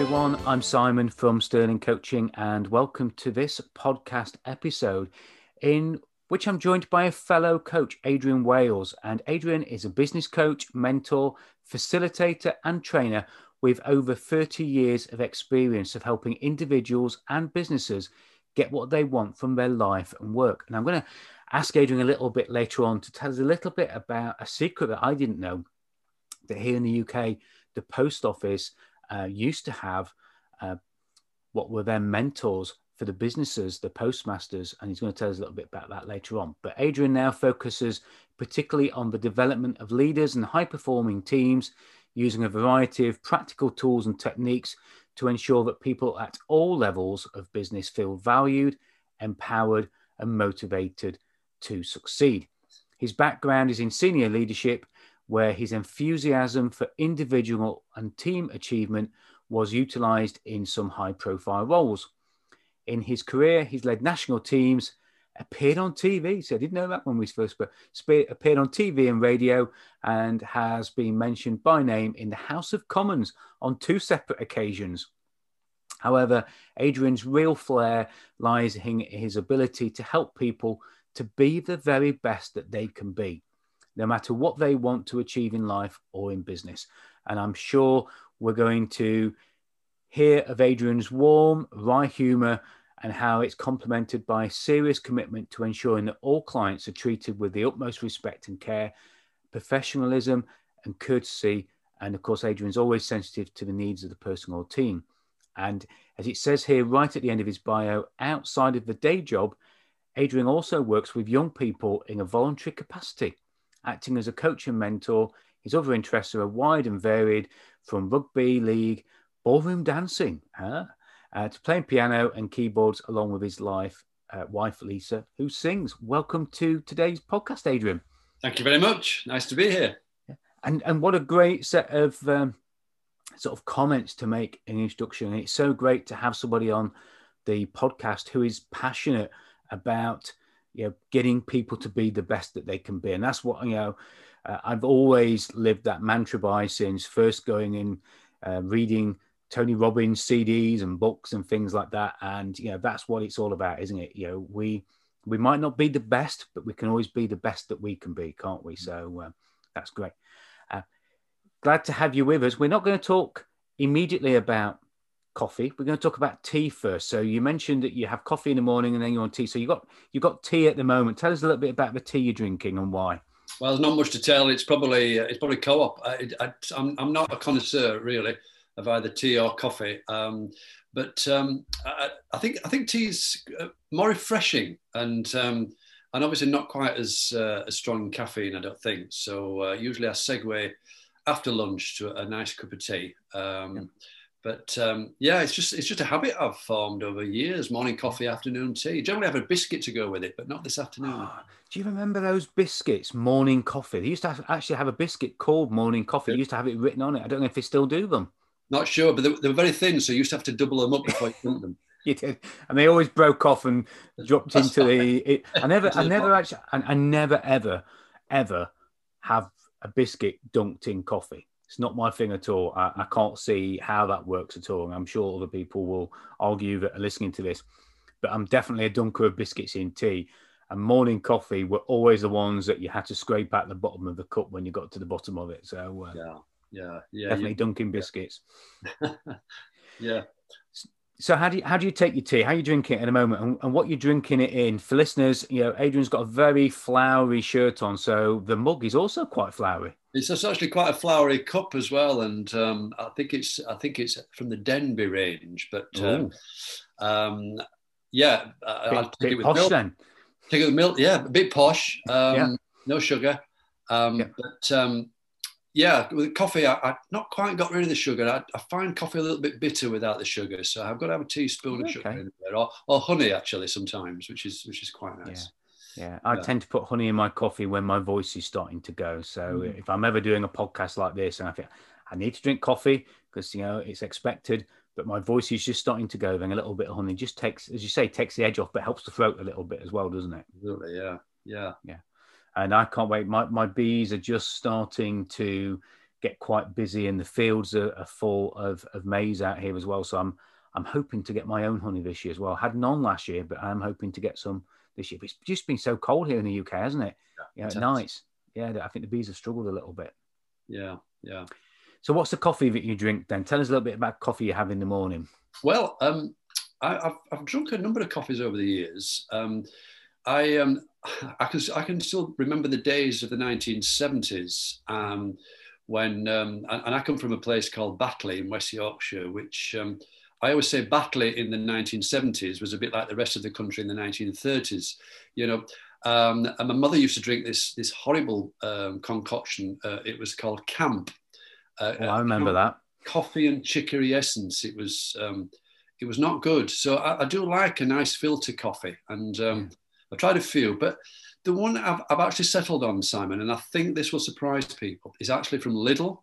Everyone. I'm Simon from Sterling Coaching, and welcome to this podcast episode in which I'm joined by a fellow coach, Adrian Wales. And Adrian is a business coach, mentor, facilitator, and trainer with over 30 years of experience of helping individuals and businesses get what they want from their life and work. And I'm going to ask Adrian a little bit later on to tell us a little bit about a secret that I didn't know that here in the UK, the post office uh, used to have uh, what were their mentors for the businesses, the postmasters, and he's going to tell us a little bit about that later on. But Adrian now focuses particularly on the development of leaders and high performing teams using a variety of practical tools and techniques to ensure that people at all levels of business feel valued, empowered, and motivated to succeed. His background is in senior leadership where his enthusiasm for individual and team achievement was utilized in some high profile roles. In his career, he's led national teams, appeared on TV. So I didn't know that when we first spoke. Appeared on TV and radio and has been mentioned by name in the House of Commons on two separate occasions. However, Adrian's real flair lies in his ability to help people to be the very best that they can be no matter what they want to achieve in life or in business. And I'm sure we're going to hear of Adrian's warm, wry humor and how it's complemented by serious commitment to ensuring that all clients are treated with the utmost respect and care, professionalism and courtesy. And of course, Adrian's always sensitive to the needs of the person or team. And as it says here, right at the end of his bio, outside of the day job, Adrian also works with young people in a voluntary capacity acting as a coach and mentor. His other interests are wide and varied, from rugby league, ballroom dancing, huh? uh, to playing piano and keyboards, along with his life, uh, wife Lisa, who sings. Welcome to today's podcast, Adrian. Thank you very much. Nice to be here. And and what a great set of um, sort of comments to make an introduction. And It's so great to have somebody on the podcast who is passionate about you know, getting people to be the best that they can be. And that's what, you know, uh, I've always lived that mantra by since first going in, uh, reading Tony Robbins CDs and books and things like that. And, you know, that's what it's all about, isn't it? You know, we, we might not be the best, but we can always be the best that we can be, can't we? So uh, that's great. Uh, glad to have you with us. We're not going to talk immediately about coffee. We're going to talk about tea first. So you mentioned that you have coffee in the morning and then you're on tea. So you got you got tea at the moment. Tell us a little bit about the tea you're drinking and why. Well, there's not much to tell. It's probably uh, it's probably co-op. I, I, I'm I'm not a connoisseur really of either tea or coffee. Um, but um, I, I, think I think tea is uh, more refreshing and um, and obviously not quite as uh, as strong in caffeine. I don't think so. Uh, usually I segue after lunch to a nice cup of tea. Um, yeah but um, yeah, it's just it's just a habit I've formed over years. Morning coffee, afternoon tea. Generally, have a biscuit to go with it, but not this afternoon. Oh, do you remember those biscuits, morning coffee? They used to have, actually have a biscuit called morning coffee. They used to have it written on it. I don't know if they still do them. Not sure, but they, they were very thin, so you used to have to double them up before you drink them. you did, and they always broke off and dropped into the. It, I never, I never actually, I, I never ever, ever have a biscuit dunked in coffee. It's not my thing at all. I, I can't see how that works at all. And I'm sure other people will argue that are listening to this. But I'm definitely a dunker of biscuits in tea. And morning coffee were always the ones that you had to scrape out the bottom of the cup when you got to the bottom of it. So uh, yeah, yeah, yeah, definitely dunking biscuits. yeah. So how do you how do you take your tea? How are you drinking it at the moment, and, and, what you're drinking it in? For listeners, you know, Adrian's got a very flowery shirt on, so the mug is also quite flowery. It's actually quite a flowery cup as well, and um, I think it's I think it's from the Denby range. But um, um, yeah, bit, I'll take it with posh milk. Then. Take it with milk. Yeah, a bit posh. Um, yeah. No sugar. Um, yeah. But um, yeah, with coffee, I, I not quite got rid of the sugar. I, I, find coffee a little bit bitter without the sugar, so I've got to have a teaspoon of sugar in there, or, or honey actually sometimes, which is which is quite nice. Yeah. Yeah, I yeah. tend to put honey in my coffee when my voice is starting to go. So mm. if I'm ever doing a podcast like this and I think I need to drink coffee because you know it's expected, but my voice is just starting to go, then a little bit of honey just takes, as you say, takes the edge off, but helps the throat a little bit as well, doesn't it? Absolutely, yeah, yeah, yeah. And I can't wait. My my bees are just starting to get quite busy, and the fields are, are full of of maize out here as well. So I'm I'm hoping to get my own honey this year as well. I had none last year, but I'm hoping to get some this year. But it's just been so cold here in the UK, hasn't it? Yeah, yeah nice. Yeah, I think the bees have struggled a little bit. Yeah, yeah. So, what's the coffee that you drink then? Tell us a little bit about coffee you have in the morning. Well, um, I, have I've drunk a number of coffees over the years. Um, I, um, I, can, I can still remember the days of the 1970s um, when, um, and I come from a place called Batley in West Yorkshire, which um, I always say Batley in the 1970s was a bit like the rest of the country in the 1930s. You know, um, and my mother used to drink this this horrible um, concoction. Uh, it was called Camp, uh, oh, I remember that coffee and chicory essence. It was um, it was not good. So I, I, do like a nice filter coffee, and um, I tried a few, but the one I've, I've, actually settled on, Simon, and I think this will surprise people, is actually from Lidl.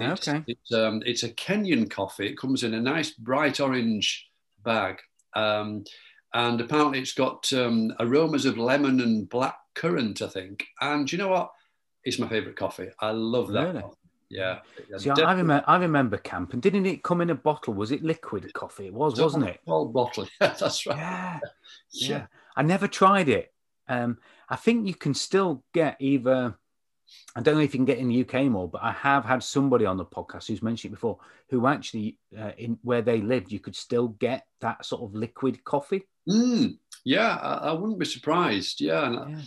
It's, okay. It's, um, it's a Kenyan coffee. It comes in a nice bright orange bag. Um, and apparently it's got um, aromas of lemon and black currant, I think. And you know what? It's my favorite coffee. I love that. Really? Yeah. See, I remember, I remember camp, and didn't it come in a bottle? Was it liquid coffee? It was, wasn't it? Whole bottle. Yeah, that's right. Yeah. yeah. yeah. I never tried it. Um, I think you can still get either. I don't know if you can get in the UK more, but I have had somebody on the podcast who's mentioned it before, who actually, uh, in where they lived, you could still get that sort of liquid coffee. Mm, yeah, I, I, wouldn't be surprised. Yeah, yeah.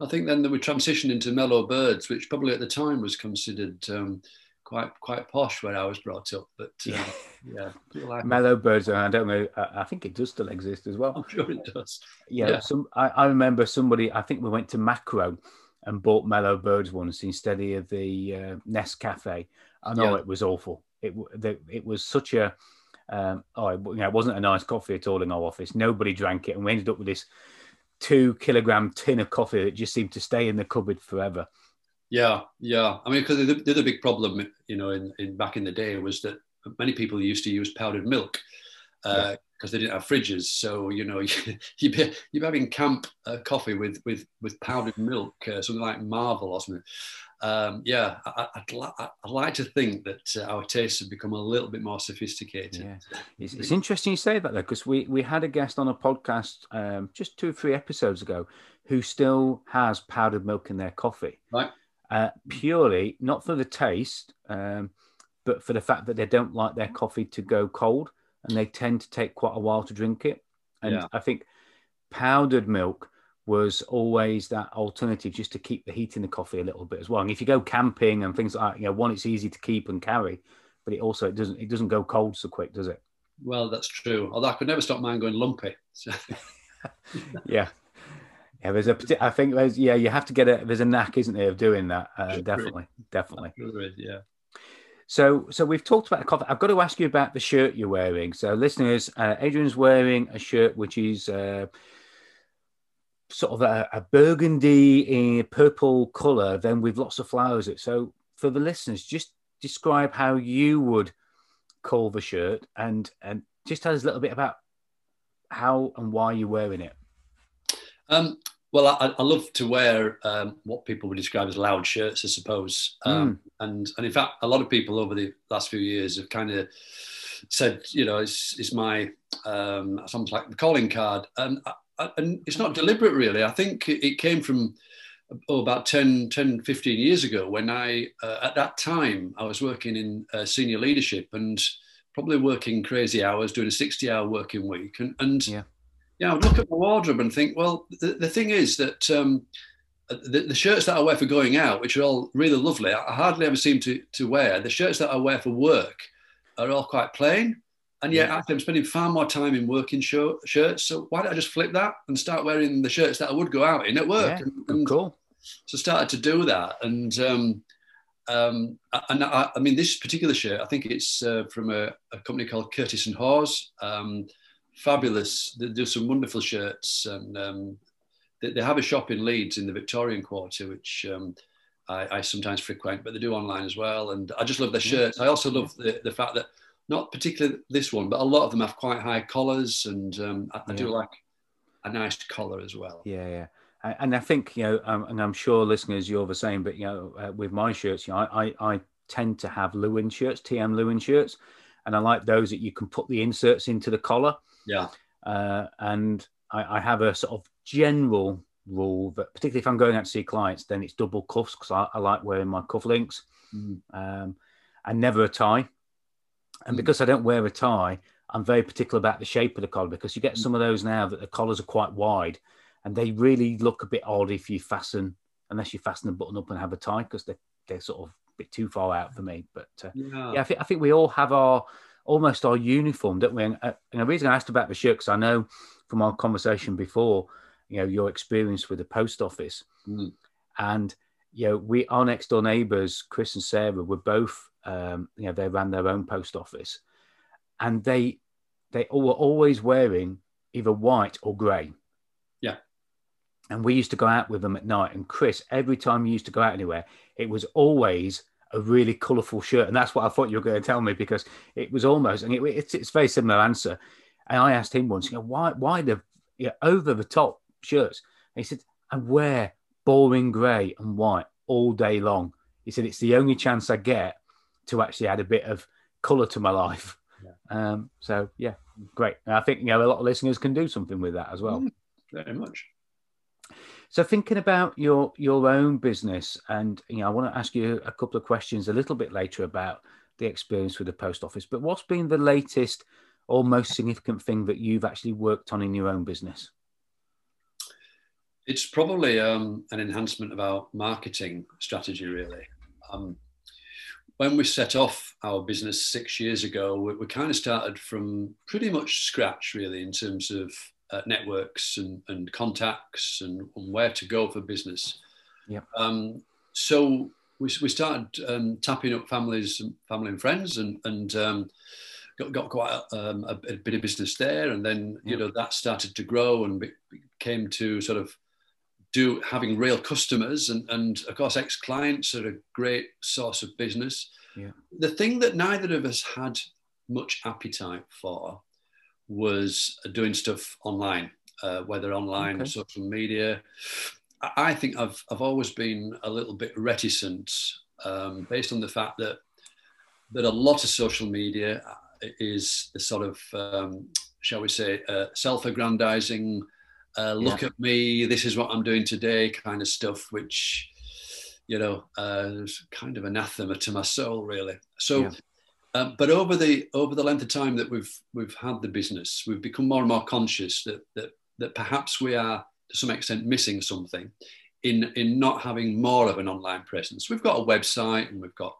I think then we transitioned into mellow birds, which probably at the time was considered um, quite quite posh where I was brought up. But uh, yeah, like mellow birds. I don't know. I think it does still exist as well. I'm sure it does. Yeah, yeah. Some, I, I, remember somebody. I think we went to Makro and bought mellow birds once instead of the uh, Nescafe. I know yeah. it was awful. It the, it was such a um, oh, it, you know, it wasn't a nice coffee at all in our office. Nobody drank it, and we ended up with this two kilogram tin of coffee that just seemed to stay in the cupboard forever. Yeah, yeah. I mean, because the, the other big problem, you know, in, in back in the day was that many people used to use powdered milk uh, yeah. They didn't have fridges. So you know, you, you'd be you'd be having camp uh, coffee with with with powdered milk, uh, something like Marvel or something um, yeah, I, would li- I'd like to think that uh, our tastes have become a little bit more sophisticated. Yeah. It's, it's interesting you say that though, because we, we had a guest on a podcast um, just two or three episodes ago who still has powdered milk in their coffee. Right. Uh, purely, not for the taste, um, but for the fact that they don't like their coffee to go cold and they tend to take quite a while to drink it. And yeah. I think powdered milk was always that alternative just to keep the heat in the coffee a little bit as well. And if you go camping and things like that, you know, one, it's easy to keep and carry, but it also it doesn't it doesn't go cold so quick, does it? Well, that's true. Although I could never stop mine going lumpy. So. yeah. Yeah, there's a. I think there's. Yeah, you have to get a. There's a knack, isn't there, of doing that? Uh, definitely, definitely. yeah. So, so we've talked about the coffee. I've got to ask you about the shirt you're wearing. So, listeners, uh, Adrian's wearing a shirt which is uh, sort of a, a burgundy purple color, then with lots of flowers. So for the listeners, just describe how you would call the shirt and and just tell us a little bit about how and why you're wearing it. Um, well, I, I, love to wear um, what people would describe as loud shirts, I suppose. Um, mm. And and in fact, a lot of people over the last few years have kind of said, you know, it's, it's my um, something like the calling card. And I, and it's not deliberate really. I think it came from oh, about 10, 10, 15 years ago when I, uh, at that time, I was working in uh, senior leadership and probably working crazy hours, doing a 60 hour working week. And, and yeah. Yeah, I would look at my wardrobe and think, well, the, the thing is that um, the, the, shirts that I wear for going out, which are all really lovely, I hardly ever seem to, to wear. The shirts that I wear for work are all quite plain. And yet, yeah. actually, I'm spending far more time in working shirt, shirts. So why don't I just flip that and start wearing the shirts that I would go out in at work? Yeah, and, and cool. So started to do that, and um, um, and I, I, mean, this particular shirt, I think it's uh, from a, a, company called Curtis and Hawes. Um, fabulous. They do some wonderful shirts, and um, they, they, have a shop in Leeds in the Victorian Quarter, which um, I, I, sometimes frequent, but they do online as well. And I just love their shirts. I also love the, the fact that not particularly this one, but a lot of them have quite high collars, and um, I, I yeah. do like a nice collar as well. Yeah, yeah and I think you know, um, and I'm sure listeners, you're the same. But you know, uh, with my shirts, you know, I, I, I tend to have Lewin shirts, TM Lewin shirts, and I like those that you can put the inserts into the collar. Yeah. Uh, and I, I, have a sort of general rule that, particularly if I'm going out to see clients, then it's double cuffs because I, I, like wearing my cufflinks, mm. um, and never a tie. And mm. because I don't wear a tie, I'm very particular about the shape of the collar because you get mm. some of those now that the collars are quite wide and they really look a bit odd if you fasten unless you fasten the button up and have a tie because they're, they're sort of a bit too far out for me. But uh, yeah. yeah, I think I think we all have our almost our uniform, don't we? And, uh, and the reason I asked about the shirt because I know from our conversation before, you know, your experience with the post office, mm. and you know, we our next door neighbours, Chris and Sarah, were both, um, you know, they ran their own post office, and they they were always wearing either white or grey. Yeah and we used to go out with them at night. And Chris, every time you used to go out anywhere, it was always a really colourful shirt, and that's what I thought you were going to tell me because it was almost, and it, it's it's a very similar answer. And I asked him once, you know, why why the you know, over the top shirts? And he said, I wear boring grey and white all day long. He said it's the only chance I get to actually add a bit of colour to my life. Yeah. Um, so yeah, great. And I think you know a lot of listeners can do something with that as well. Mm, very much. So thinking about your your own business, and you know, I want to ask you a couple of questions a little bit later about the experience with the post office. But what's been the latest or most significant thing that you've actually worked on in your own business? It's probably um, an enhancement of our marketing strategy, really. Um, when we set off our business six years ago, we, we, kind of started from pretty much scratch, really, in terms of uh, networks and, and contacts and, and, where to go for business. Yeah. Um, so we, we started um, tapping up families, family and friends, and and um, got, got quite a, um, a, a, bit of business there. And then you know that started to grow and came to sort of do having real customers and and of course ex clients are a great source of business. Yeah. The thing that neither of us had much appetite for was doing stuff online, uh, whether online okay. or social media. I think I've I've always been a little bit reticent, um, based on the fact that that a lot of social media is the sort of um, shall we say uh, self-aggrandizing, uh, look yeah. at me, this is what I'm doing today kind of stuff, which you know uh, is kind of anathema to my soul, really. So. Yeah. Um, but over the over the length of time that we've we've had the business, we've become more and more conscious that that that perhaps we are to some extent missing something in in not having more of an online presence. We've got a website and we've got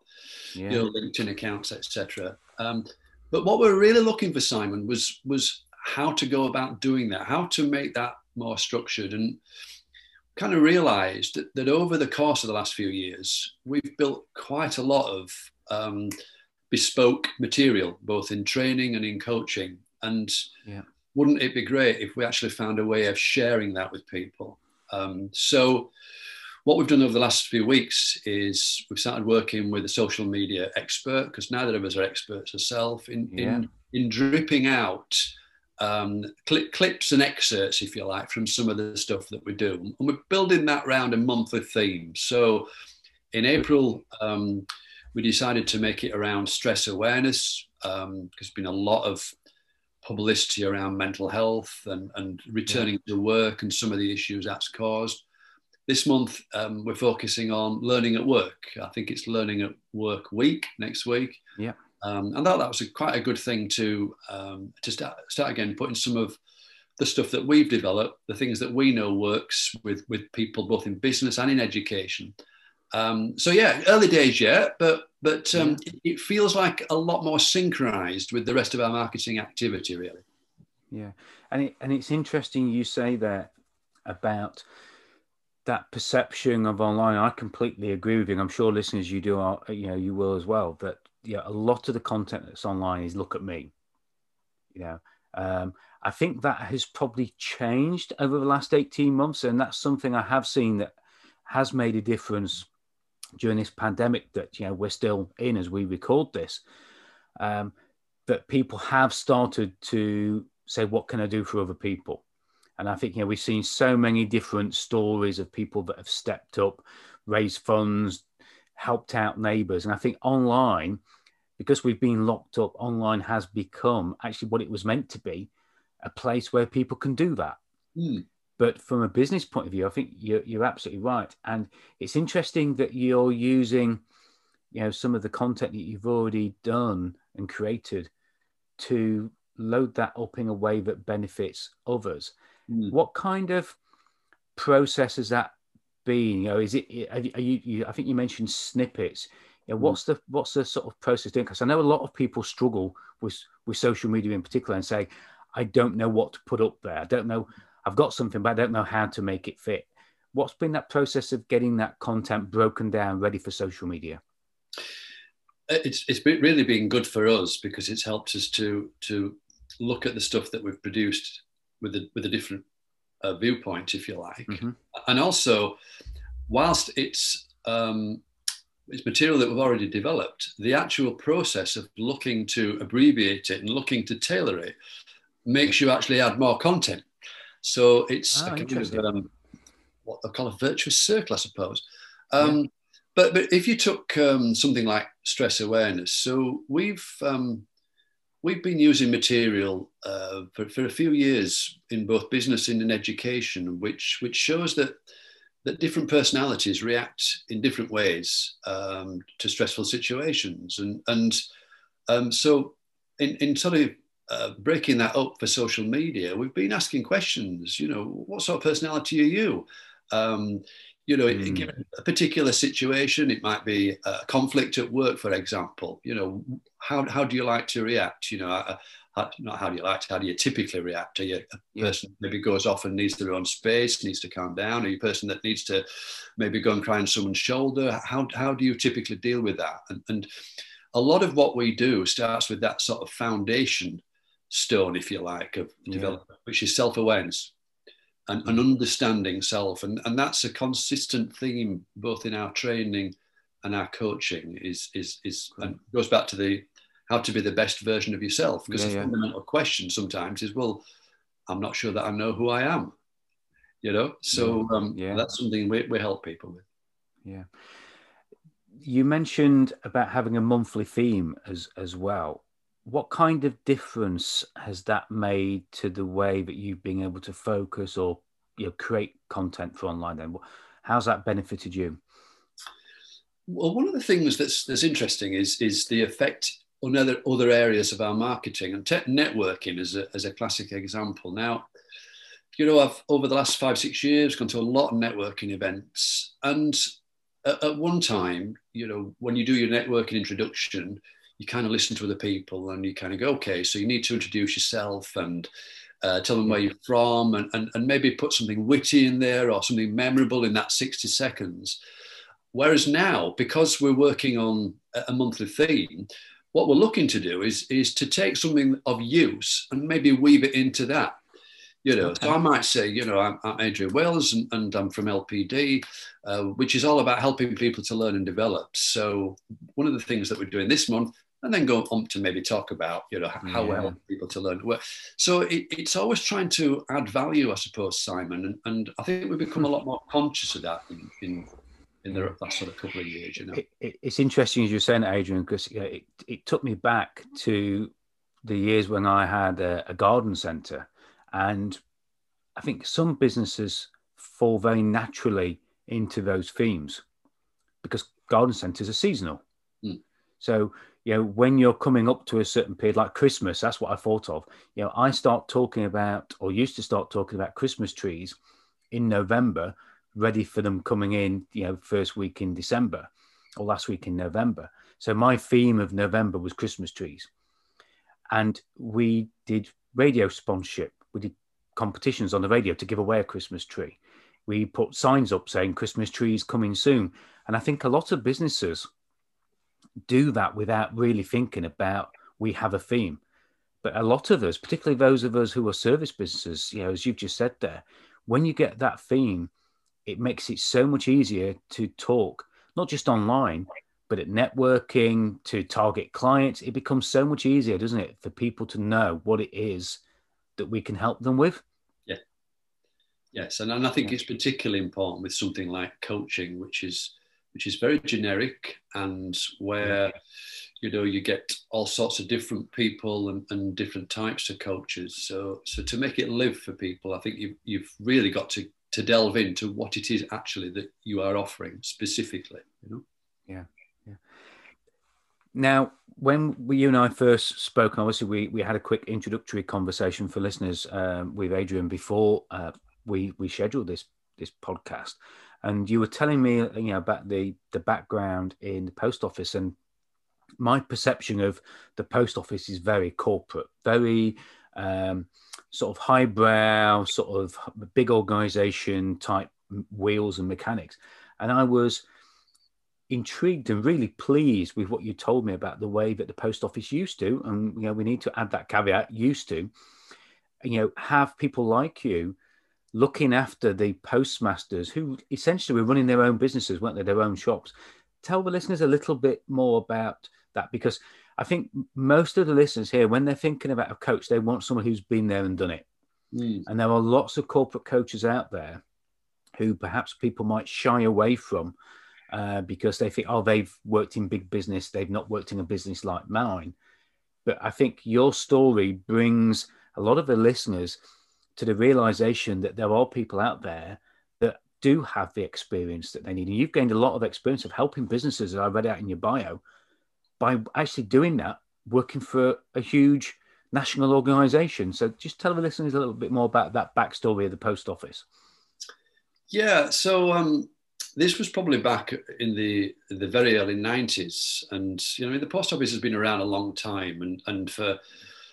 yeah. you know, LinkedIn accounts, etc. Um, but what we're really looking for, Simon, was was how to go about doing that, how to make that more structured, and kind of realised that, that over the course of the last few years, we've built quite a lot of um, bespoke material, both in training and in coaching. And yeah. wouldn't it be great if we actually found a way of sharing that with people? Um, so, what we've done over the last few weeks is we've started working with a social media expert because neither of us are experts ourselves in, yeah. in, in dripping out um, clips and excerpts, if you like, from some of the stuff that we do. And we're building that around a monthly theme. So in April, um, we decided to make it around stress awareness because um, there's been a lot of publicity around mental health and, and returning yeah. to work and some of the issues that's caused. This month, um, we're focusing on learning at work. I think it's Learning at Work Week next week. Yeah. Um, and that, that was a, quite a good thing to, um, to start, start again, putting some of the stuff that we've developed, the things that we know works with, with people both in business and in education, um, so yeah, early days yet, but but um, yeah. it, it, feels like a lot more synchronized with the rest of our marketing activity, really. Yeah, and it, and it's interesting you say that about that perception of online, I completely agree with you. I'm sure listeners, you do, are, you know, you will as well. That yeah, a lot of the content that's online is look at me. You know, um, I think that has probably changed over the last 18 months, and that's something I have seen that has made a difference during this pandemic that you know we're still in as we record this. Um, that people have started to say, "What can I do for other people?" And I think you know we've seen so many different stories of people that have stepped up, raised funds, helped out neighbours, and I think online, because we've been locked up, online has become actually what it was meant to be, a place where people can do that. Mm. But from a business point of view, I think you're, you're absolutely right, and it's interesting that you're using, you know, some of the content that you've already done and created to load that up in a way that benefits others. Mm. What kind of process has that been? You know, is it? Are you, you, I think you mentioned snippets. You know, hmm. what's the what's the sort of process doing? Because I know a lot of people struggle with with social media in particular and say, I don't know what to put up there. I don't know. I've got something, but I don't know how to make it fit. What's been that process of getting that content broken down, ready for social media? It's it's really been good for us because it's helped us to to look at the stuff that we've produced with a with a different uh, viewpoint, if you like, mm-hmm. and also whilst it's um, it's material that we've already developed, the actual process of looking to abbreviate it and looking to tailor it makes you actually add more content. So it's a kind of um, what they call a virtuous circle, I suppose. Um, yeah. But but if you took um, something like stress awareness, so we've um, we've been using material uh, for, for a few years in both business and in education, which which shows that that different personalities react in different ways um, to stressful situations, and and um, so in, in sort of uh, breaking that up for social media, we've been asking questions. You know, what sort of personality are you? Um, you know, mm. given a particular situation, it might be a conflict at work, for example. You know, how, how do you like to react? You know, uh, how, not how do you like to, how do you typically react? Are you a person maybe goes off and needs their own space, needs to calm down? Are you a person that needs to maybe go and cry on someone's shoulder? How, how do you typically deal with that? And, and a lot of what we do starts with that sort of foundation stone, if you like, of yeah. development, which is self awareness and, and, mm. understanding self. And, and that's a consistent theme both in our training and our coaching is, is, is and goes back to the how to be the best version of yourself. Because yeah, the yeah. fundamental question sometimes is, well, I'm not sure that I know who I am. You know, so um, yeah. that's something we, we help people with. Yeah. You mentioned about having a monthly theme as as well what kind of difference has that made to the way that you've been able to focus or you know, create content for online then? How's that benefited you? Well one of the things that's that's interesting is is the effect on other other areas of our marketing and te- networking as a, as a classic example. Now you know i've over the last five six years gone to a lot of networking events and at, at one time you know when you do your networking introduction you kind of listen to other people and you kind of go, okay, so you need to introduce yourself and uh, tell them where you're from and, and, and maybe put something witty in there or something memorable in that 60 seconds. Whereas now, because we're working on a monthly theme, what we're looking to do is, is to take something of use and maybe weave it into that. You know, okay. so I might say, you know, I'm, I'm Adrian Wales and, and, I'm from LPD, uh, which is all about helping people to learn and develop. So one of the things that we're doing this month and then go on to maybe talk about you know how yeah. well people to learn work. So it, it's always trying to add value, I suppose, Simon, and, and I think we've become a lot more conscious of that in in, in the last sort of couple of years. You know, it, it, it's interesting as you're saying, Adrian, because you know, it it took me back to the years when I had a, a garden centre, and I think some businesses fall very naturally into those themes because garden centres are seasonal. Mm. So you know, when you're coming up to a certain period like Christmas, that's what I thought of. You know, I start talking about, or used to start talking about Christmas trees in November, ready for them coming in, you know, first week in December or last week in November. So my theme of November was Christmas trees. And we did radio sponsorship. We did competitions on the radio to give away a Christmas tree. we put signs up saying Christmas trees coming soon. And I think a lot of businesses do that without really thinking about we have a theme. But a lot of us, particularly those of us who are service businesses, you know, as you've just said there, when you get that theme, it makes it so much easier to talk, not just online, but at networking to target clients. It becomes so much easier, doesn't it, for people to know what it is that we can help them with? Yeah. Yes. And, and I think it's particularly important with something like coaching, which is which is very generic and where you know you get all sorts of different people and, and different types of coaches. So so to make it live for people i think you've, you've really got to to delve into what it is actually that you are offering specifically you know? Yeah yeah. Now when we, you and i first spoke obviously we, we had a quick introductory conversation for listeners um, with adrian before uh, we we scheduled this this podcast and you were telling me you know about the the background in the post office and my perception of the post office is very corporate very um, sort of highbrow sort of big organization type wheels and mechanics. And i was intrigued and really pleased with what you told me about the way that the post office used to and you know we need to add that caveat used to you know have people like you looking after the postmasters who essentially were running their own businesses, weren't they? Their own shops. Tell the listeners a little bit more about that because I think most of the listeners here, when they're thinking about a coach, they want someone who's been there and done it. Mm. And there are lots of corporate coaches out there who perhaps people might shy away from uh, because they think, oh, they've worked in big business, they've not worked in a business like mine. But I think your story brings a lot of the listeners to the realization that there are people out there that do have the experience that they need. And you've gained a lot of experience of helping businesses, as I read out in your bio, by actually doing that, working for a huge national organization. So just tell the listeners a little bit more about that backstory of the post office. Yeah, so um, this was probably back in the the very early 90s. And, you know, the post office has been around a long time. And, and for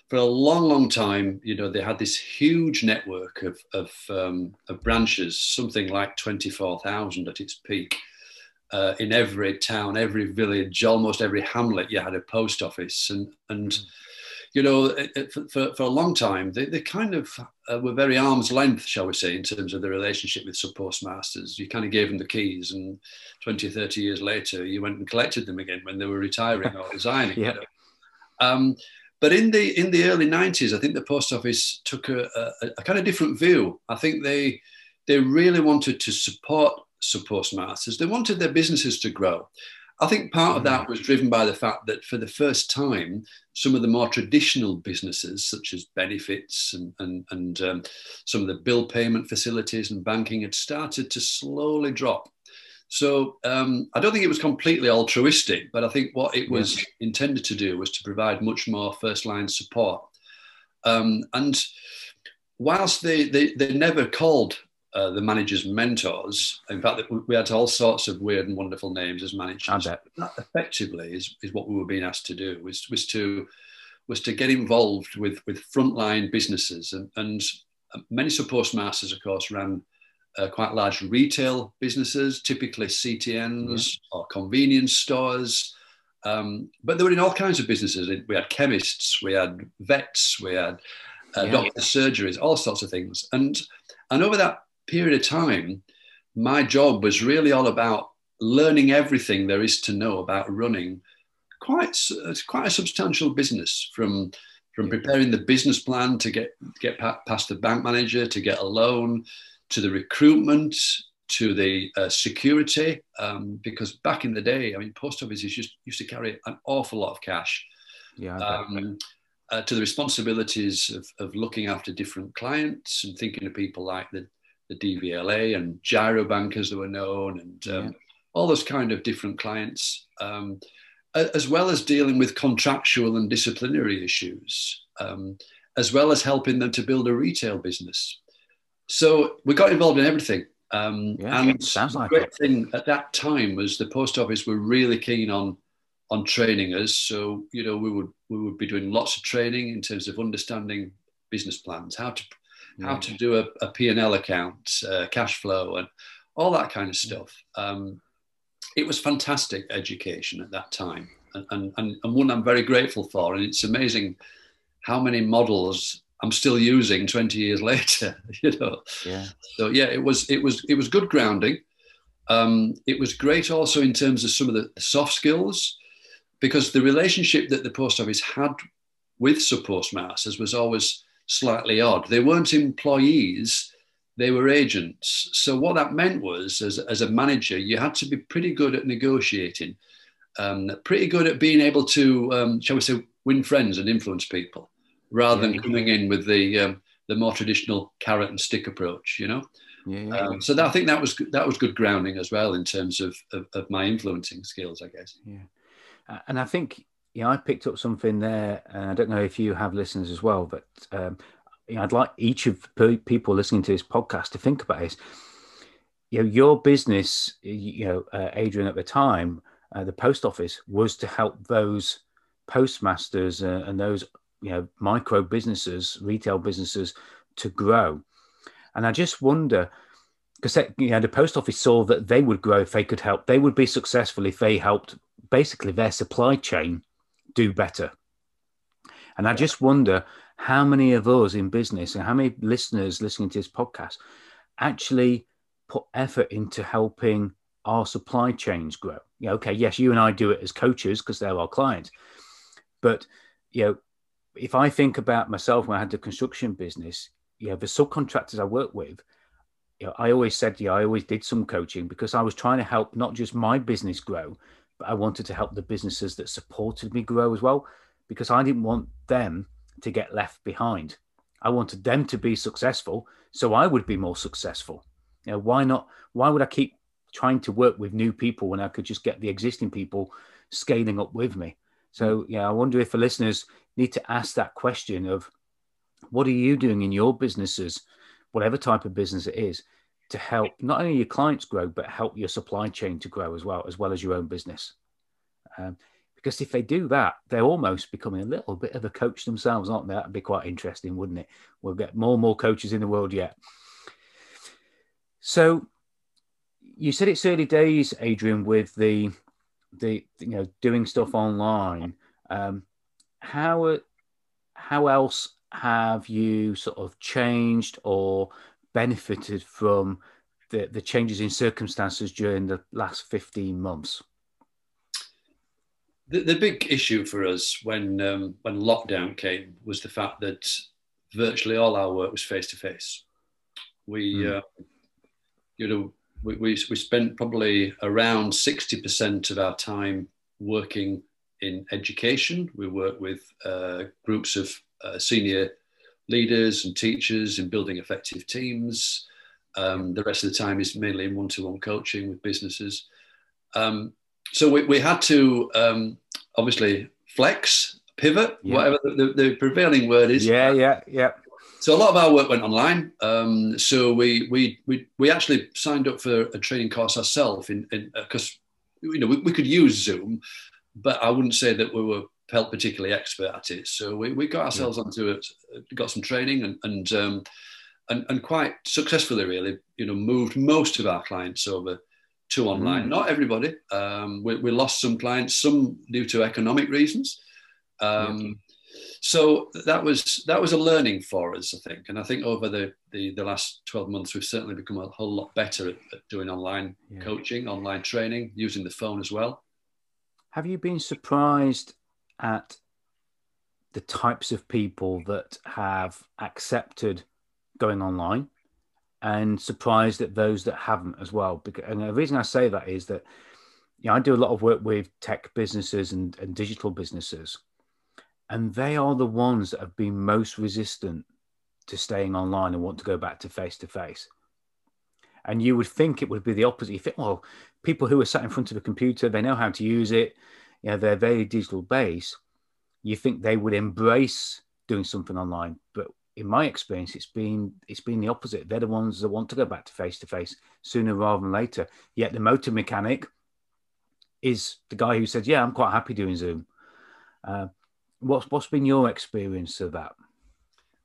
for a long, long time, you know, they had this huge network of, of, um, of branches, something like 24,000 at its peak. Uh, in every town, every village, almost every hamlet, you had a post office. And, and mm. you know, it, it, for, for a long time, they, they kind of uh, were very arm's length, shall we say, in terms of the relationship with sub postmasters. You kind of gave them the keys, and 20, 30 years later, you went and collected them again when they were retiring or resigning. yeah. You know? um, but in the in the early 90s, I think the post office took a, a, a kind of different view. I think they they really wanted to support postmasters. They wanted their businesses to grow. I think part of that mm. was driven by the fact that for the first time, some of the more traditional businesses, such as benefits and, and, and um, some of the bill payment facilities and banking, had started to slowly drop. So um, I don't think it was completely altruistic, but I think what it was yes. intended to do was to provide much more first line support. Um, and whilst they, they, they never called uh, the managers mentors, in fact, we had all sorts of weird and wonderful names as managers. That effectively is, is what we were being asked to do was, was to was to get involved with with frontline businesses and, and many sub postmasters, of course, ran uh, quite large retail businesses, typically CTNs or convenience stores. Um, but they were in all kinds of businesses. We had chemists, we had vets, we had uh, yeah. doctor surgeries, all sorts of things. And and over that period of time, my job was really all about learning everything there is to know about running quite quite a substantial business from from preparing the business plan to get get past the bank manager to get a loan to the recruitment, to the uh, security, um, because back in the day, I mean, post offices just used to carry an awful lot of cash. Yeah. Um, uh, to the responsibilities of, of looking after different clients and thinking of people like the, the DVLA and Giro bankers that were known and um, yeah. all those kind of different clients, um, as well as dealing with contractual and disciplinary issues, um, as well as helping them to build a retail business. So we got involved in everything. Um, yeah, and sounds like the great it. thing at that time was the post office were really keen on on training us. So you know we would we would be doing lots of training in terms of understanding business plans, how to how to do a, a P&L account, uh, cash flow, and all that kind of stuff. Um, it was fantastic education at that time, and, and, and one I'm very grateful for. And it's amazing how many models I'm still using 20 years later. You know. Yeah. So yeah, it was it was it was good grounding. Um, it was great also in terms of some of the soft skills, because the relationship that the post office had with sub postmasters was always slightly odd. They weren't employees, they were agents. So what that meant was, as, as a manager, you had to be pretty good at negotiating, um, pretty good at being able to, um, shall we say, win friends and influence people, rather yeah, than coming in with the um, the more traditional carrot and stick approach. You know. Yeah. Um, so that, I think that was that was good grounding as well in terms of, of, of my influencing skills, I guess. Yeah, uh, and I think yeah, I picked up something there, and I don't know if you have listeners as well, but um, you know, I'd like each of people listening to this podcast to think about this. You know, your business, you know, uh, Adrian, at the time, uh, the post office was to help those postmasters uh, and those you know micro businesses, retail businesses, to grow. And I just wonder, because you know, the post office saw that they would grow if they could help. They would be successful if they helped basically their supply chain do better. And I just wonder how many of us in business and how many listeners listening to this podcast actually put effort into helping our supply chains grow. Okay, yes, you and I do it as coaches because they're our clients. But you know, if I think about myself when I had the construction business, you know, the subcontractors I work with, you know, I always said, yeah, I always did some coaching because I was trying to help not just my business grow, but I wanted to help the businesses that supported me grow as well, because I didn't want them to get left behind. I wanted them to be successful, so I would be more successful. You know, why not? Why would I keep trying to work with new people when I could just get the existing people scaling up with me? So, mm. yeah, I wonder if the listeners need to ask that question of what are you doing in your businesses, whatever type of business it is, to help not only your clients grow, but help your supply chain to grow as well, as well as your own business. Um, because if they do that, they're almost becoming a little bit of a coach themselves, aren't they? That'd be quite interesting, wouldn't it? We'll get more and more coaches in the world yet. So you said it's early days, Adrian, with the the you know doing stuff online. Um, how how else have you sort of changed or benefited from the, the changes in circumstances during the last 15 months? The, the big issue for us when um, when lockdown came was the fact that virtually all our work was face to face. We, mm. uh, you know, we, we, we spent probably around 60% of our time working in education. We work with uh, groups of uh, senior leaders and teachers in building effective teams. Um, the rest of the time is mainly in one-to-one coaching with businesses. Um, so we, we, had to um, obviously flex, pivot, yeah. whatever the, the, prevailing word is. Yeah, yeah, yeah. So a lot of our work went online. Um, so we, we we we actually signed up for a training course ourselves in because uh, you know we, we could use Zoom, but I wouldn't say that we were particularly expert at it. So we, we got ourselves yeah. onto it, got some training, and and, um, and and quite successfully, really, you know, moved most of our clients over to online. Mm. Not everybody. Um, we, we, lost some clients, some due to economic reasons. Um, yeah. So that was that was a learning for us, I think, and I think over the the, the last twelve months, we've certainly become a whole lot better at, at doing online yeah. coaching, online training, using the phone as well. Have you been surprised at the types of people that have accepted going online and surprised at those that haven't as well. Because, and the reason I say that is that you know, I do a lot of work with tech businesses and, and digital businesses, and they are the ones that have been most resistant to staying online and want to go back to face to face. And you would think it would be the opposite. You think, well, people who are sat in front of a computer, they know how to use it, you know, they're very digital based, you think they would embrace doing something online. But in my experience, it's been it's been the opposite. They're the ones that want to go back to face to face sooner rather than later. Yet the motor mechanic is the guy who said, "Yeah, I'm quite happy doing Zoom." Uh, what's what's been your experience of that?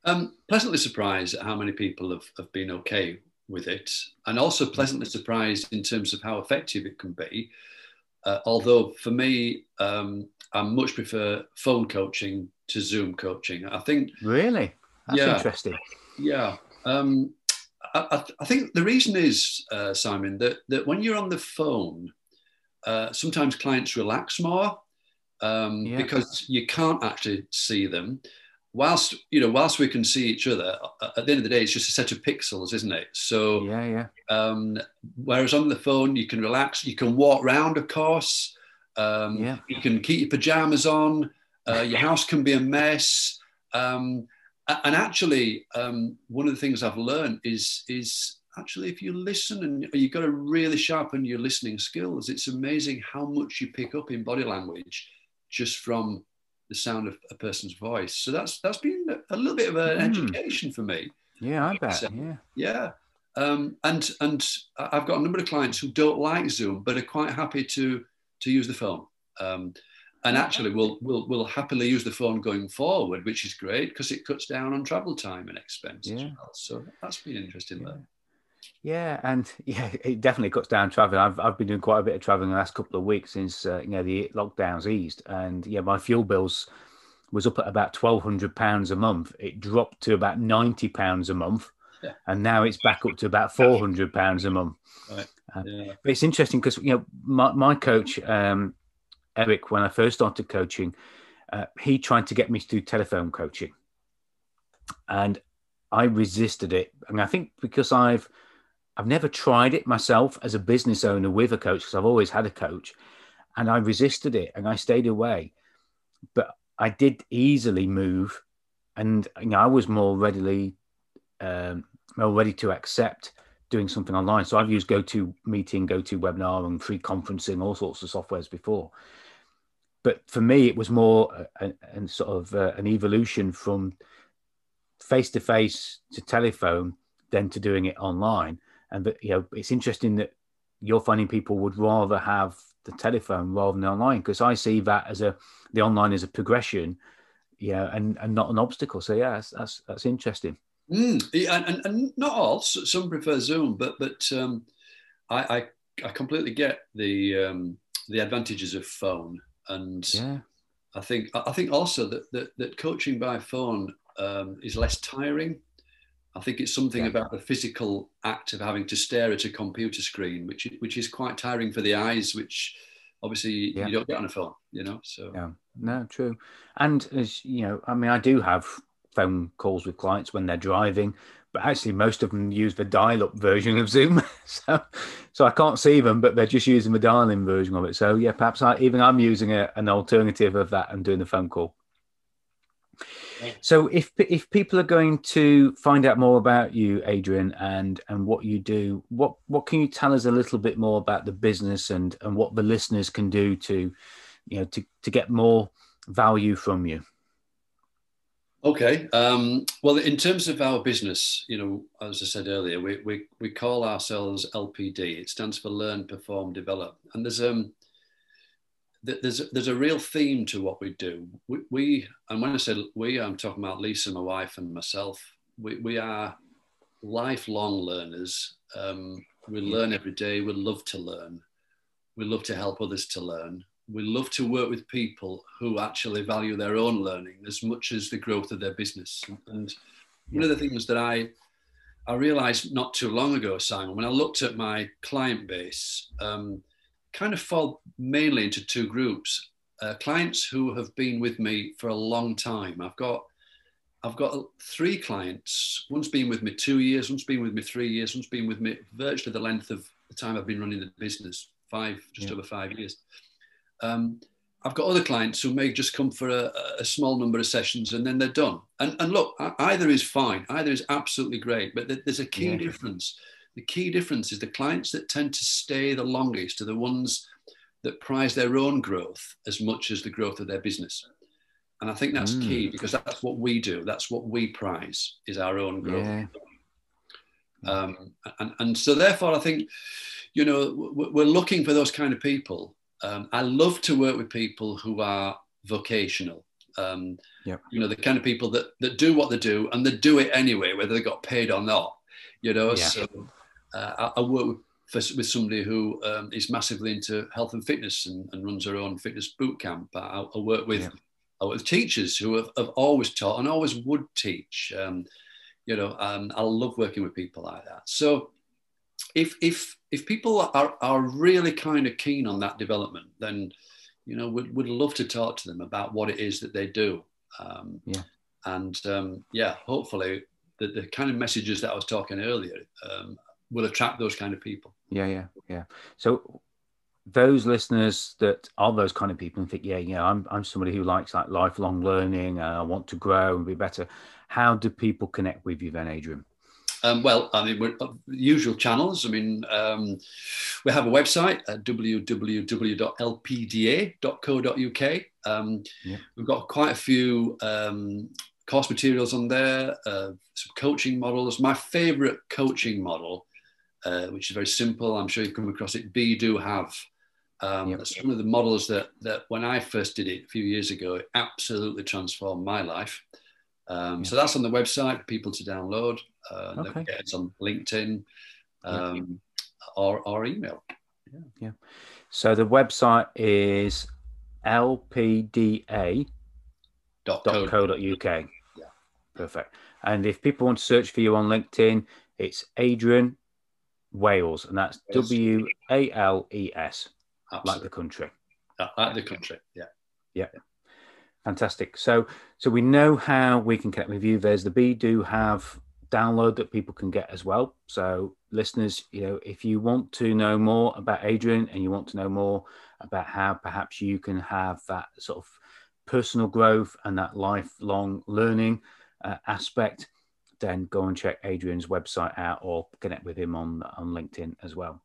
Um, pleasantly surprised at how many people have, have been okay with it, and also pleasantly surprised in terms of how effective it can be. Uh, although for me, um, I much prefer phone coaching to Zoom coaching. I think really that's yeah, interesting. Yeah, um, I, I, think the reason is uh, Simon that that when you're on the phone, uh, sometimes clients relax more um, yeah. because you can't actually see them. Whilst you know, whilst we can see each other, at the end of the day, it's just a set of pixels, isn't it? So yeah, yeah. Um, whereas on the phone, you can relax, you can walk around, of course. Um, yeah. You can keep your pajamas on. Uh, your house can be a mess. Um, and actually, um, one of the things I've learned is is actually if you listen and you've got to really sharpen your listening skills. It's amazing how much you pick up in body language just from the sound of a person's voice. So that's that's been a little bit of an mm. education for me. Yeah, I bet. So, yeah, yeah. Um, and and I've got a number of clients who don't like Zoom, but are quite happy to to use the phone. Um, and actually, we'll, we'll we'll happily use the phone going forward, which is great because it cuts down on travel time and expense yeah. well. So that's been interesting yeah. there. Yeah, and yeah, it definitely cuts down traveling. I've I've been doing quite a bit of traveling the last couple of weeks since uh, you know the lockdowns eased, and yeah, my fuel bills was up at about twelve hundred pounds a month. It dropped to about ninety pounds a month, yeah. and now it's back up to about four hundred pounds a month. Right. Uh. But it's interesting because you know my my coach um, Eric, when I first started coaching, uh, he tried to get me to do telephone coaching, and I resisted it. And I think because I've I've never tried it myself as a business owner with a coach because I've always had a coach, and I resisted it and I stayed away. But I did easily move, and you know I was more readily um, more ready to accept doing something online. So I've used GoToMeeting, GoToWebinar, and free conferencing, all sorts of softwares before. But for me, it was more and sort of uh, an evolution from face to face to telephone than to doing it online and you know it's interesting that you're finding people would rather have the telephone rather than online because I see that as a the online as a progression, yeah, and and not an obstacle. So yeah, that's that's, that's interesting. Mm, yeah, and, and not all. Some prefer Zoom, but but um, I, I, I completely get the um, the advantages of phone, and yeah. I think I think also that that, that coaching by phone um, is less tiring I think it's something yeah. about the physical act of having to stare at a computer screen, which which is quite tiring for the eyes, which obviously yeah. you don't get on a phone, you know. So yeah, no, true. And as you know, I mean, I do have phone calls with clients when they're driving, but actually most of them use the dial-up version of Zoom, so so I can't see them, but they're just using the dial-in version of it. So yeah, perhaps I, even I'm using a, an alternative of that and doing the phone call. So if if people are going to find out more about you, Adrian, and and what you do, what what can you tell us a little bit more about the business and and what the listeners can do to, you know, to to get more value from you? Okay. Um, well, in terms of our business, you know, as I said earlier, we, we, we call ourselves LPD. It stands for Learn, Perform, Develop. And there's um, there's a, there's a real theme to what we do. We, we, and when I say we, I'm talking about Lisa, my wife, and myself. We, we are lifelong learners. Um, we learn every day. We love to learn. We love to help others to learn. We love to work with people who actually value their own learning as much as the growth of their business. And one of the things that I I realized not too long ago, Simon, when I looked at my client base. Um, kind of fall mainly into two groups. Uh, clients who have been with me for a long time. I've got I've got three clients. One's been with me two years, one's been with me three years, one's been with me virtually the length of the time I've been running the business, five, just yeah. over five years. Um, I've got other clients who may just come for a, a, small number of sessions and then they're done. And, and look, either is fine, either is absolutely great, but there's a key yeah. difference the key difference is the clients that tend to stay the longest are the ones that prize their own growth as much as the growth of their business. And I think that's mm. key because that's what we do. That's what we prize is our own growth. Yeah. Um, and, and so therefore, I think, you know, we're looking for those kind of people. Um, I love to work with people who are vocational. Um, Yep. You know, the kind of people that, that do what they do and they do it anyway, whether they got paid or not. You know, Yeah. so I, I work with, for, with somebody who um, is massively into health and fitness and, and runs her own fitness boot camp. I, I work with Yeah. I work with teachers who have, have always taught and always would teach. Um, you know, um, I love working with people like that. So if if if people are, are really kind of keen on that development, then you know would would love to talk to them about what it is that they do. Um, Yeah. And um, yeah, hopefully the, the kind of messages that I was talking earlier um, will attract those kind of people. Yeah, yeah, yeah. So those listeners that are those kind of people and think, yeah, yeah, I'm I'm somebody who likes like lifelong learning. Uh, I want to grow and be better. How do people connect with you then, Adrian? Um, well, I mean, we're, uh, usual channels. I mean, um, we have a website at www.lpda.co.uk. Um, Yeah. We've got quite a few um, course materials on there, uh, some coaching models. My favorite coaching model, uh, which is very simple, I'm sure you've come across it, Be, Do, Have. Um, Yep. That's one of the models that, that when I first did it a few years ago, it absolutely transformed my life. Um, Yeah. So that's on the website for people to download. Uh, Okay. okay. It's on LinkedIn um, or, or email. Yeah. yeah. So the website is lpda.co.uk. Yeah. Perfect. And if people want to search for you on LinkedIn, it's Adrian Wales, and that's. W A L E S, like the country. Uh, Like the country. Yeah. Yeah. Fantastic. So, so we know how we can connect with you. There's the Be Do Have download that people can get as well. So, listeners, you know, if you want to know more about Adrian and you want to know more about how perhaps you can have that sort of personal growth and that lifelong learning uh, aspect, then go and check Adrian's website out or connect with him on on LinkedIn as well.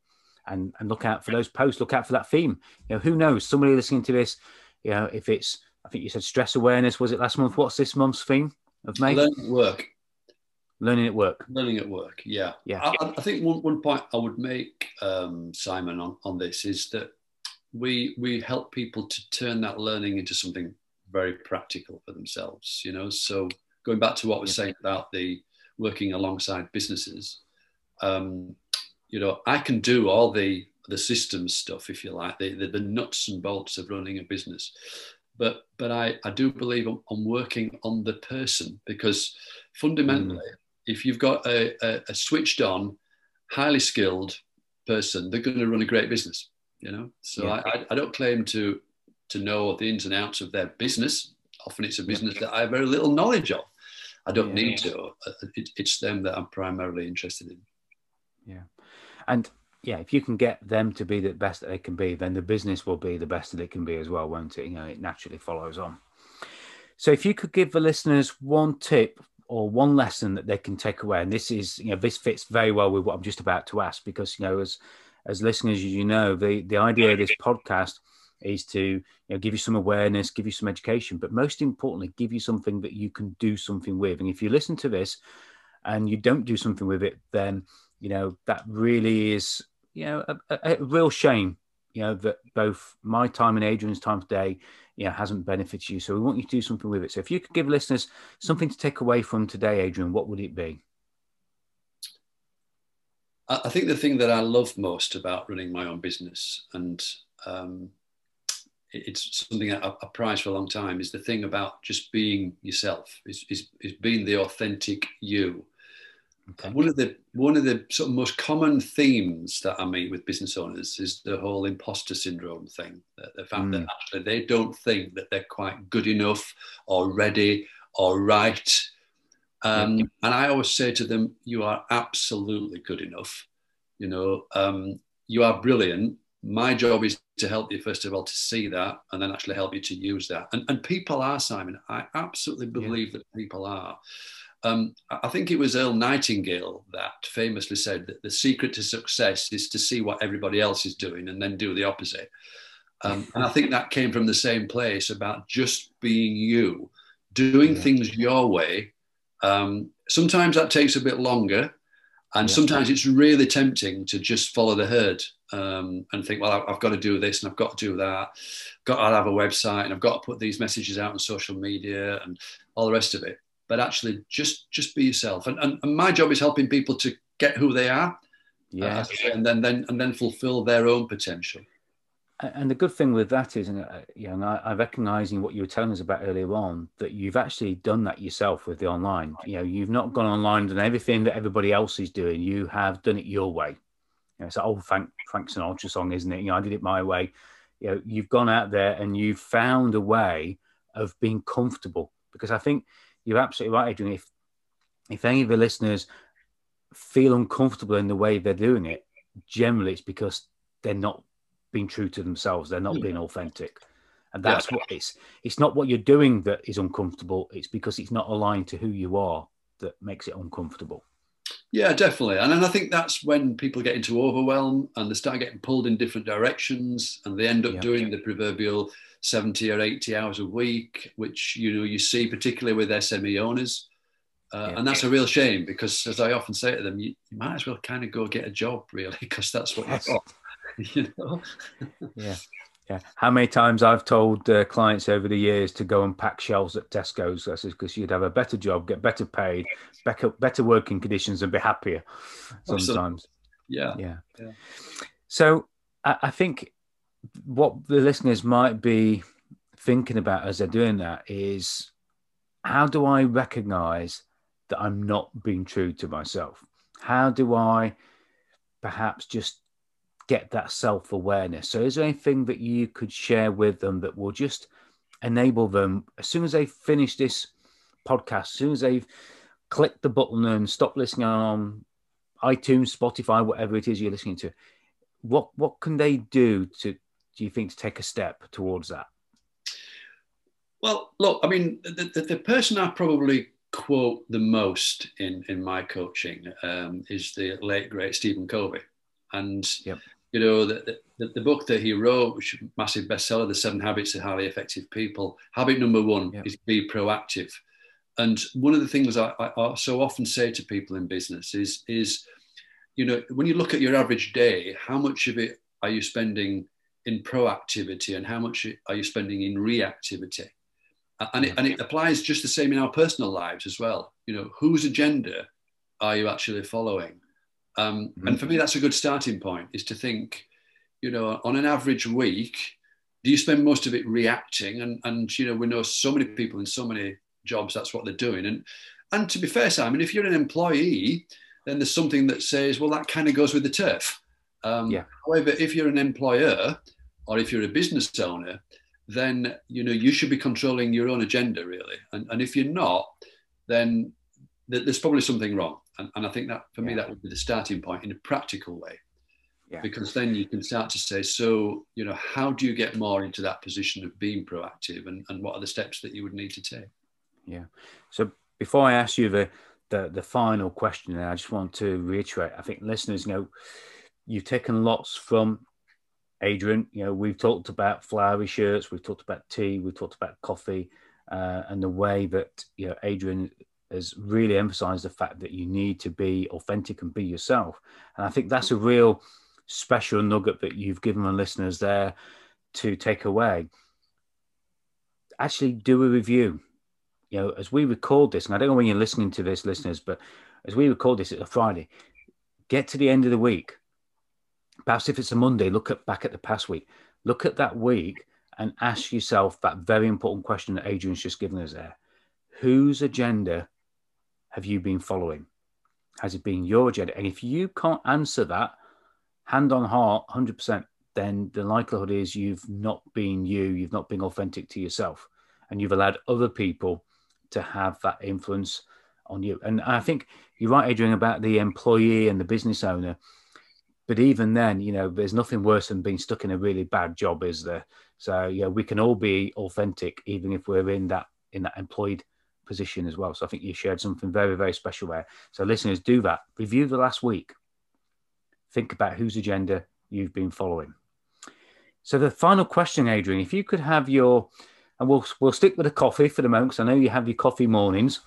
And and look out for those posts. Look out for that theme. You know, who knows? Somebody listening to this, you know, if it's I think you said stress awareness. Was it last month? What's this month's theme of May? Learning at work. Learning at work. Learning at work. Yeah. Yeah. I, I- think one, one point I would make, um, Simon, on, on this is that we we help people to turn that learning into something very practical for themselves. You know, so going back to what we're Yeah. saying about the working alongside businesses, um, you know, I can do all the the systems stuff, if you like, the, the, the nuts and bolts of running a business. But but I, I do believe I'm working on the person because fundamentally, if you've got a, a, a switched on, highly skilled person, they're going to run a great business. You know, so Yeah. I, I, I don't claim to to know the ins and outs of their business. Often it's a business that I have very little knowledge of. I don't Yeah. need to. Uh, It, it's them that I'm primarily interested in. Yeah, and yeah, if you can get them to be the best that they can be, then the business will be the best that it can be as well, won't it? You know, it naturally follows on. So if you could give the listeners one tip or one lesson that they can take away, and this is, you know, this fits very well with what I'm just about to ask, because you know, as as listeners, as you know, the the idea of this podcast is to you know give you some awareness, give you some education, but most importantly, give you something that you can do something with. And if you listen to this and you don't do something with it, then you know that really is you know a, a, a real shame. You know that both my time and Adrian's time today, you know, hasn't benefited you. So we want you to do something with it. So if you could give listeners something to take away from today, Adrian, what would it be? I think the thing that I love most about running my own business, and um, it's something I, I prize for a long time, is the thing about just being yourself, is, is, is being the authentic you. Okay. One of the one of the sort of most common themes that I meet with business owners is the whole imposter syndrome thing. The, the fact that Mm. actually they don't think that they're quite good enough or ready or right. Um, And I always say to them, "You are absolutely good enough. You know, um, you are brilliant. My job is to help you first of all to see that, and then actually help you to use that. And, and people are Simon. I absolutely believe that people are. Um, I I think it was Earl Nightingale that famously said that the secret to success is to see what everybody else is doing and then do the opposite. Um, and I think that came from the same place about just being you, doing Yeah. things your way. Um, sometimes that takes a bit longer, and Yeah. sometimes it's really tempting to just follow the herd um, and think, well, I've got to do this and I've got to do that. Got to have a website and I've got to put these messages out on social media and all the rest of it. But actually, just just be yourself. And, and, and my job is helping people to get who they are, yeah, uh, and then then and then fulfill their own potential. And the good thing with that is, uh, you know, I, I recognizing what you were telling us about earlier on, that you've actually done that yourself with the online. You know, you've not gone online and done everything that everybody else is doing. You have done it your way. You know, it's an old Frank Frank Sinatra song, isn't it? You know, I did it my way. You know, you've gone out there and you've found a way of being comfortable. Because I think you're absolutely right, Adrian. If if any of the listeners feel uncomfortable in the way they're doing it, generally it's because they're not being true to themselves. They're not yeah. being authentic. And that's yeah. what it's it's not what you're doing that is uncomfortable. It's because it's not aligned to who you are that makes it uncomfortable. Yeah, definitely. And then I think that's when people get into overwhelm and they start getting pulled in different directions and they end up yeah. doing the proverbial 70 or 80 hours a week, which you know you see particularly with SME owners. Uh, yeah. And that's a real shame because, as I often say to them, you, you might as well kind of go get a job, really, because that's what you've got. you know? yeah. Yeah. How many times I've told uh, clients over the years to go and pack shelves at Tesco's because you'd have a better job, get better paid, better, better working conditions, and be happier sometimes. Yeah. yeah. Yeah. So I, I think what the listeners might be thinking about as they're doing that is how do I recognize that I'm not being true to myself? How do I perhaps just get that self awareness. So, is there anything that you could share with them that will just enable them as soon as they finish this podcast, as soon as they've clicked the button and stopped listening on iTunes, Spotify, whatever it is you're listening to? What what can they do to do you think to take a step towards that? Well, look, I mean, the, the, the person I probably quote the most in in my coaching um, is the late great Stephen Covey, and yep you know, the, the, the, book that he wrote, which is a massive bestseller, The Seven Habits of Highly Effective People. Habit number one is be proactive. And one of the things I, I, so often say to people in business is, is, you know, when you look at your average day, how much of it are you spending in proactivity and how much are you spending in reactivity? And it, and it applies just the same in our personal lives as well. You know, whose agenda are you actually following? Um, mm-hmm. And for me, that's a good starting point is to think, you know, on an average week, do you spend most of it reacting? And, and you know, we know so many people in so many jobs, that's what they're doing. And, and to be fair, Simon, if you're an employee, then there's something that says, well, that kind of goes with the turf. Um, yeah. However, if you're an employer or if you're a business owner, then you know you should be controlling your own agenda really. And, and if you're not, then th- there's probably something wrong. And, and I think that for yeah. me, that would be the starting point in a practical way. Yeah. Because then you can start to say, so, you know, how do you get more into that position of being proactive and, and what are the steps that you would need to take? Yeah. So before I ask you the, the, the final question, I just want to reiterate, I think listeners, you know, you've taken lots from Adrian. You know, we've talked about flowery shirts, we've talked about tea, we've talked about coffee, uh, and the way that you know Adrian has really emphasized the fact that you need to be authentic and be yourself. And I think that's a real special nugget that you've given the listeners there to take away. Actually, do a review. You know, as we record this, and I don't know when you're listening to this, listeners, but as we record this, it's a Friday. Get to the end of the week. Perhaps if it's a Monday, look at back at the past week. Look at that week and ask yourself that very important question that Adrian's just given us there. Whose agenda have you been following? Has it been your agenda? And if you can't answer that hand on heart, 100%, then the likelihood is you've not been you, you've not been authentic to yourself, and you've allowed other people to have that influence on you. And I think you're right, Adrian, about the employee and the business owner. But even then, you know, there's nothing worse than being stuck in a really bad job, is there? So yeah, we can all be authentic, even if we're in that in that employed position as well. So I think you shared something very, very special there. So listeners, do that. Review the last week. Think about whose agenda you've been following. So the final question, Adrian, if you could have your, and we'll we'll stick with the coffee for the moment because I know you have your coffee mornings,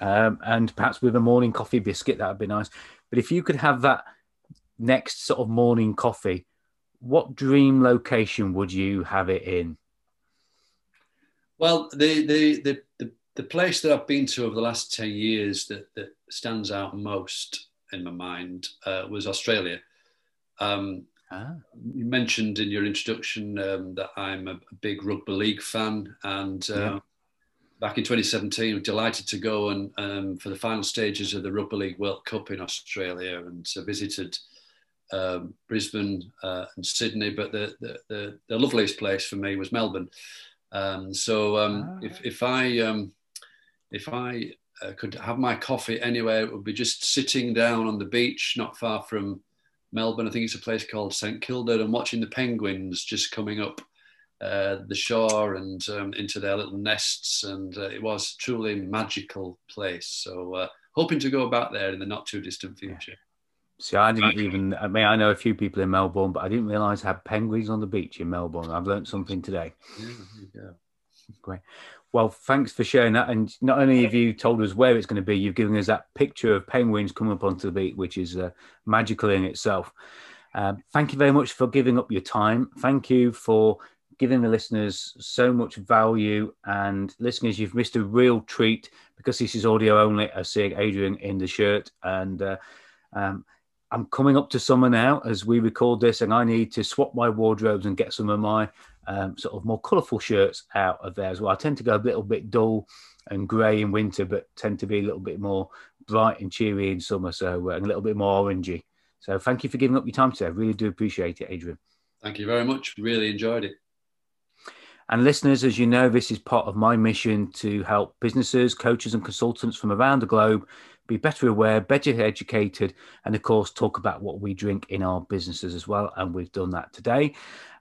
um, and perhaps with a morning coffee biscuit that would be nice. But if you could have that next sort of morning coffee what dream location would you have it in? Well, the, the, the, the, place that I've been to over the last 10 years that, that stands out most in my mind uh, was Australia. Um, ah. You mentioned in your introduction um, that I'm a, big rugby league fan, and uh, yeah. back in 2017, I'm delighted to go and um, for the final stages of the Rugby League World Cup in Australia, and uh, visited um, Brisbane uh, and Sydney. But the, the, the the loveliest place for me was Melbourne. Um, so um, ah. if if I um, if I uh, could have my coffee anywhere, it would be just sitting down on the beach, not far from Melbourne. I think it's a place called St Kilda, and watching the penguins just coming up uh, the shore and um, into their little nests. And uh, it was truly magical place. So uh, hoping to go back there in the not too distant future. See, I didn't even. I mean, I know a few people in Melbourne, but I didn't realise I had penguins on the beach in Melbourne. I've learned something today. Yeah, Great. Well, thanks for sharing that. And not only have you told us where it's going to be, you've given us that picture of penguins coming up onto the beach, which is uh, magical in itself. Um, thank you very much for giving up your time. Thank you for giving the listeners so much value. And listeners, you've missed a real treat because this is audio only. I see Adrian in the shirt. And uh, um, I'm coming up to summer now as we record this, and I need to swap my wardrobes and get some of my um, sort of more colourful shirts out of there as well. I tend to go a little bit dull and grey in winter, but tend to be a little bit more bright and cheery in summer, so uh, a little bit more orangey. So thank you for giving up your time today. I really do appreciate it, Adrian. Thank you very much. Really enjoyed it. And listeners, as you know, this is part of my mission to help businesses, coaches, and consultants from around the globe be better aware, better educated, and of course, talk about what we drink in our businesses as well. And we've done that today.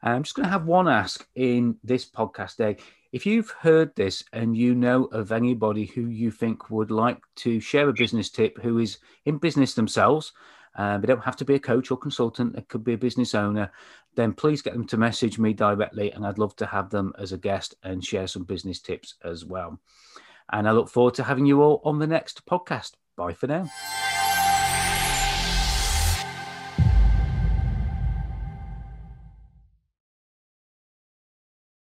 I'm just going to have one ask in this podcast day. If you've heard this and you know of anybody who you think would like to share a business tip who is in business themselves, uh, they don't have to be a coach or consultant, it could be a business owner, then please get them to message me directly. And I'd love to have them as a guest and share some business tips as well. And I look forward to having you all on the next podcast. Bye for now.